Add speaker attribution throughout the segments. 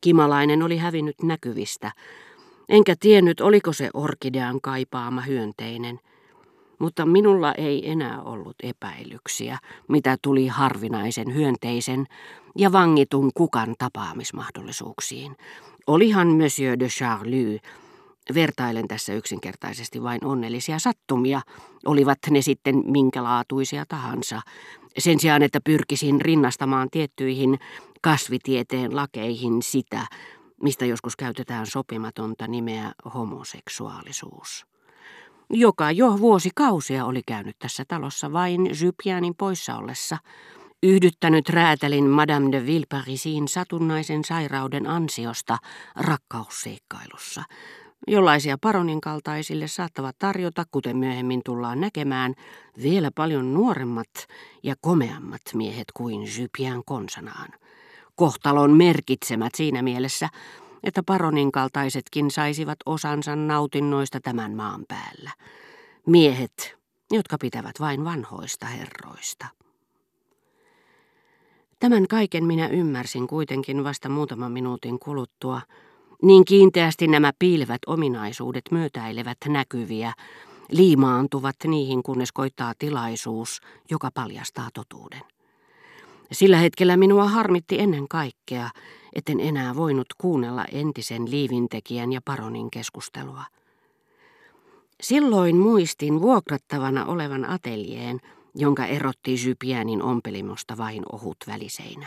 Speaker 1: Kimalainen oli hävinnyt näkyvistä, enkä tiennyt, oliko se orkidean kaipaama hyönteinen. Mutta minulla ei enää ollut epäilyksiä, mitä tuli harvinaisen hyönteisen ja vangitun kukan tapaamismahdollisuuksiin. Olihan Monsieur de Charlie Vertailen tässä yksinkertaisesti vain onnellisia sattumia, olivat ne sitten minkälaatuisia tahansa, sen sijaan, että pyrkisin rinnastamaan tiettyihin kasvitieteen lakeihin sitä, mistä joskus käytetään sopimatonta nimeä homoseksuaalisuus. Joka jo vuosikausia oli käynyt tässä talossa vain Jypianin poissa ollessa, yhdyttänyt räätälin Madame de Villeparisin satunnaisen sairauden ansiosta rakkausseikkailussa, jollaisia paronin kaltaisille saattavat tarjota, kuten myöhemmin tullaan näkemään, vielä paljon nuoremmat ja komeammat miehet kuin Jypian konsanaan. Kohtalon merkitsemät siinä mielessä, että paronin kaltaisetkin saisivat osansa nautinnoista tämän maan päällä. Miehet, jotka pitävät vain vanhoista herroista. Tämän kaiken minä ymmärsin kuitenkin vasta muutaman minuutin kuluttua, niin kiinteästi nämä piilevät ominaisuudet myötäilevät näkyviä, liimaantuvat niihin, kunnes koittaa tilaisuus, joka paljastaa totuuden. Sillä hetkellä minua harmitti ennen kaikkea, etten enää voinut kuunnella entisen liivintekijän ja paronin keskustelua. Silloin muistin vuokrattavana olevan ateljeen, jonka erotti Jypiänin ompelimosta vain ohut väliseinä.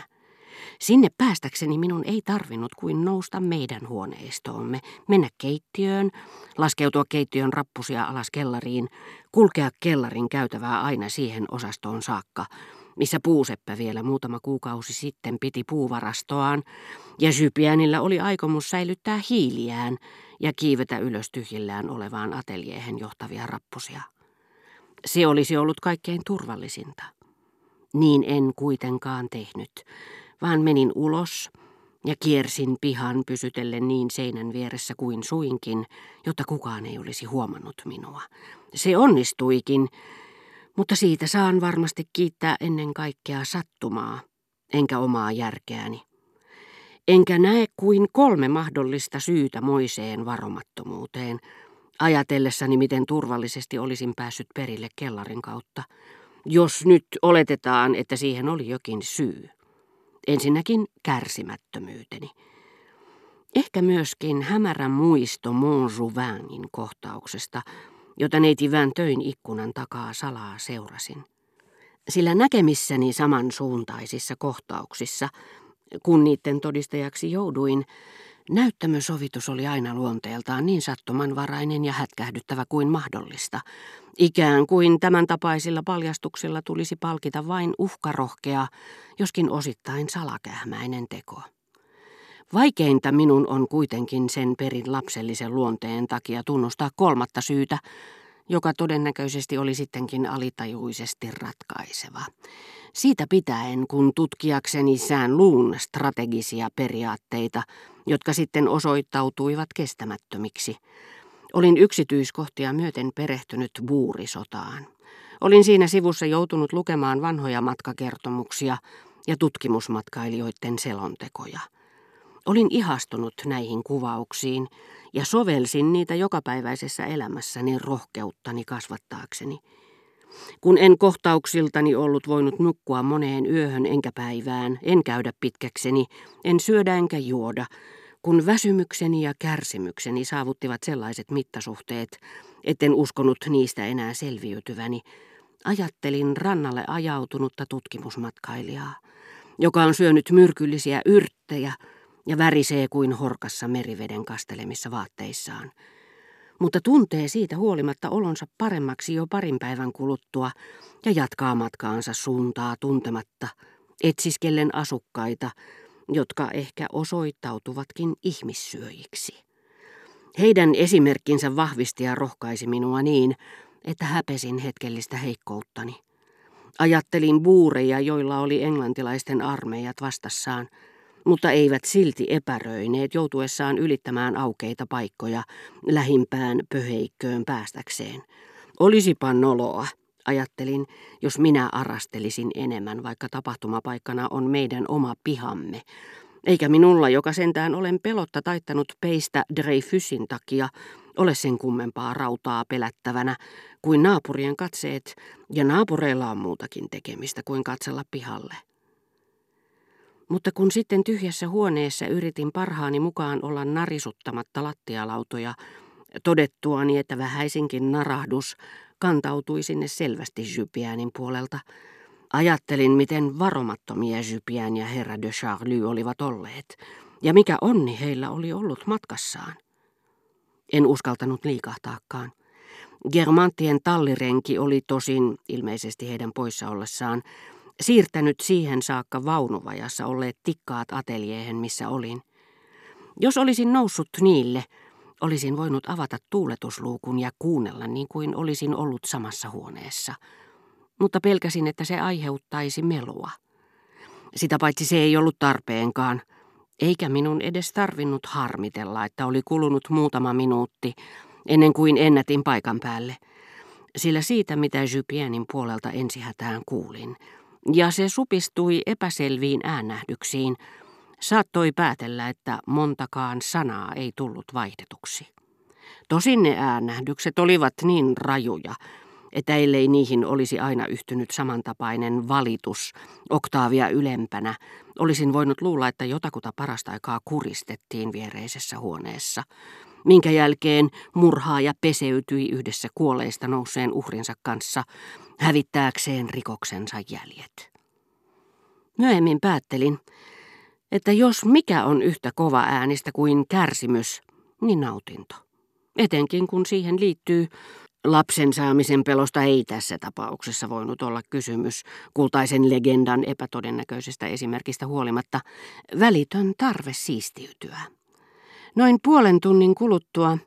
Speaker 1: Sinne päästäkseni minun ei tarvinnut kuin nousta meidän huoneistoomme, mennä keittiöön, laskeutua keittiön rappusia alas kellariin, kulkea kellarin käytävää aina siihen osastoon saakka, missä puuseppä vielä muutama kuukausi sitten piti puuvarastoaan, ja Sypiänillä oli aikomus säilyttää hiiliään ja kiivetä ylös tyhjillään olevaan ateliehen johtavia rappusia. Se olisi ollut kaikkein turvallisinta. Niin en kuitenkaan tehnyt, vaan menin ulos ja kiersin pihan pysytellen niin seinän vieressä kuin suinkin, jotta kukaan ei olisi huomannut minua. Se onnistuikin, mutta siitä saan varmasti kiittää ennen kaikkea sattumaa, enkä omaa järkeäni. Enkä näe kuin kolme mahdollista syytä moiseen varomattomuuteen, ajatellessani miten turvallisesti olisin päässyt perille kellarin kautta, jos nyt oletetaan, että siihen oli jokin syy. Ensinnäkin kärsimättömyyteni. Ehkä myöskin hämärä muisto Montjouvinin kohtauksesta, jota neiti Vän töin ikkunan takaa salaa seurasin. Sillä näkemissäni samansuuntaisissa kohtauksissa, kun niiden todistajaksi jouduin, näyttämösovitus oli aina luonteeltaan niin sattumanvarainen ja hätkähdyttävä kuin mahdollista. Ikään kuin tämän tapaisilla paljastuksilla tulisi palkita vain uhkarohkea, joskin osittain salakähmäinen teko. Vaikeinta minun on kuitenkin sen perin lapsellisen luonteen takia tunnustaa kolmatta syytä, joka todennäköisesti oli sittenkin alitajuisesti ratkaiseva. Siitä pitäen, kun tutkiakseni sään luun strategisia periaatteita, jotka sitten osoittautuivat kestämättömiksi, olin yksityiskohtia myöten perehtynyt buurisotaan. Olin siinä sivussa joutunut lukemaan vanhoja matkakertomuksia ja tutkimusmatkailijoiden selontekoja. Olin ihastunut näihin kuvauksiin ja sovelsin niitä jokapäiväisessä elämässäni rohkeuttani kasvattaakseni. Kun en kohtauksiltani ollut voinut nukkua moneen yöhön enkä päivään, en käydä pitkäkseni, en syödä enkä juoda, kun väsymykseni ja kärsimykseni saavuttivat sellaiset mittasuhteet, etten uskonut niistä enää selviytyväni, ajattelin rannalle ajautunutta tutkimusmatkailijaa, joka on syönyt myrkyllisiä yrttejä ja värisee kuin horkassa meriveden kastelemissa vaatteissaan. Mutta tuntee siitä huolimatta olonsa paremmaksi jo parin päivän kuluttua ja jatkaa matkaansa suuntaa tuntematta, etsiskellen asukkaita, jotka ehkä osoittautuvatkin ihmissyöjiksi. Heidän esimerkkinsä vahvisti ja rohkaisi minua niin, että häpesin hetkellistä heikkouttani. Ajattelin buureja, joilla oli englantilaisten armeijat vastassaan, mutta eivät silti epäröineet joutuessaan ylittämään aukeita paikkoja lähimpään pöheikköön päästäkseen. Olisipa noloa, ajattelin, jos minä arastelisin enemmän, vaikka tapahtumapaikkana on meidän oma pihamme, Eikä minulla, joka sentään olen pelotta taittanut peistä Dreyfusin takia, ole sen kummempaa rautaa pelättävänä kuin naapurien katseet, ja naapureilla on muutakin tekemistä kuin katsella pihalle. Mutta kun sitten tyhjässä huoneessa yritin parhaani mukaan olla narisuttamatta lattialautoja, todettuani, että vähäisinkin narahdus kantautui sinne selvästi Jypiänin puolelta, ajattelin, miten varomattomia Jypiän ja herra de Charlie olivat olleet, ja mikä onni heillä oli ollut matkassaan. En uskaltanut liikahtaakaan. Germanttien tallirenki oli tosin, ilmeisesti heidän poissa ollessaan, siirtänyt siihen saakka vaunuvajassa olleet tikkaat ateliehen, missä olin. Jos olisin noussut niille, olisin voinut avata tuuletusluukun ja kuunnella niin kuin olisin ollut samassa huoneessa. Mutta pelkäsin, että se aiheuttaisi melua. Sitä paitsi se ei ollut tarpeenkaan, eikä minun edes tarvinnut harmitella, että oli kulunut muutama minuutti ennen kuin ennätin paikan päälle. Sillä siitä, mitä Jypienin puolelta ensihätään kuulin, ja se supistui epäselviin äänähdyksiin, saattoi päätellä, että montakaan sanaa ei tullut vaihdetuksi. Tosin ne äänähdykset olivat niin rajuja, että ellei niihin olisi aina yhtynyt samantapainen valitus oktaavia ylempänä, olisin voinut luulla, että jotakuta parasta aikaa kuristettiin viereisessä huoneessa, minkä jälkeen murhaaja peseytyi yhdessä kuolleista nouseen uhrinsa kanssa hävittääkseen rikoksensa jäljet. Myöhemmin päättelin, että jos mikä on yhtä kova äänistä kuin kärsimys, niin nautinto. Etenkin kun siihen liittyy Lapsen saamisen pelosta ei tässä tapauksessa voinut olla kysymys, kultaisen legendan epätodennäköisestä esimerkistä huolimatta, välitön tarve siistiytyä. Noin puolen tunnin kuluttua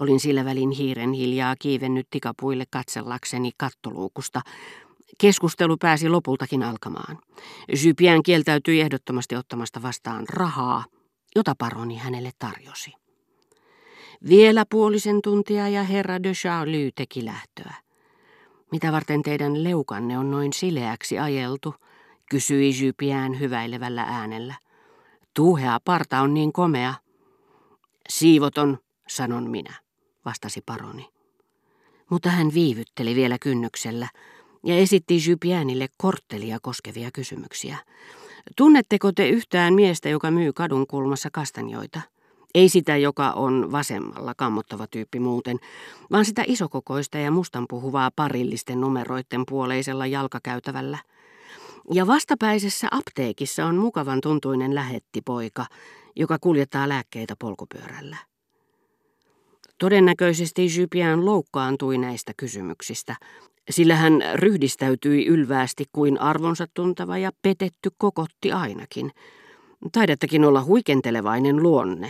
Speaker 1: olin sillä välin hiiren hiljaa kiivennyt tikapuille katsellakseni kattoluukusta. Keskustelu pääsi lopultakin alkamaan. Jypiän kieltäytyi ehdottomasti ottamasta vastaan rahaa, jota paroni hänelle tarjosi. Vielä puolisen tuntia ja herra de Charlie teki lähtöä. Mitä varten teidän leukanne on noin sileäksi ajeltu, kysyi Jypiään hyväilevällä äänellä. Tuuhea parta on niin komea. Siivoton, sanon minä, vastasi paroni. Mutta hän viivytteli vielä kynnyksellä ja esitti Jypiäänille korttelia koskevia kysymyksiä. Tunnetteko te yhtään miestä, joka myy kadun kulmassa kastanjoita? Ei sitä, joka on vasemmalla, kammottava tyyppi muuten, vaan sitä isokokoista ja mustan puhuvaa parillisten numeroiden puoleisella jalkakäytävällä. Ja vastapäisessä apteekissa on mukavan tuntuinen lähettipoika, joka kuljettaa lääkkeitä polkupyörällä. Todennäköisesti Jypian loukkaantui näistä kysymyksistä, sillä hän ryhdistäytyi ylväästi kuin arvonsa tuntava ja petetty kokotti ainakin. Taidettakin olla huikentelevainen luonne,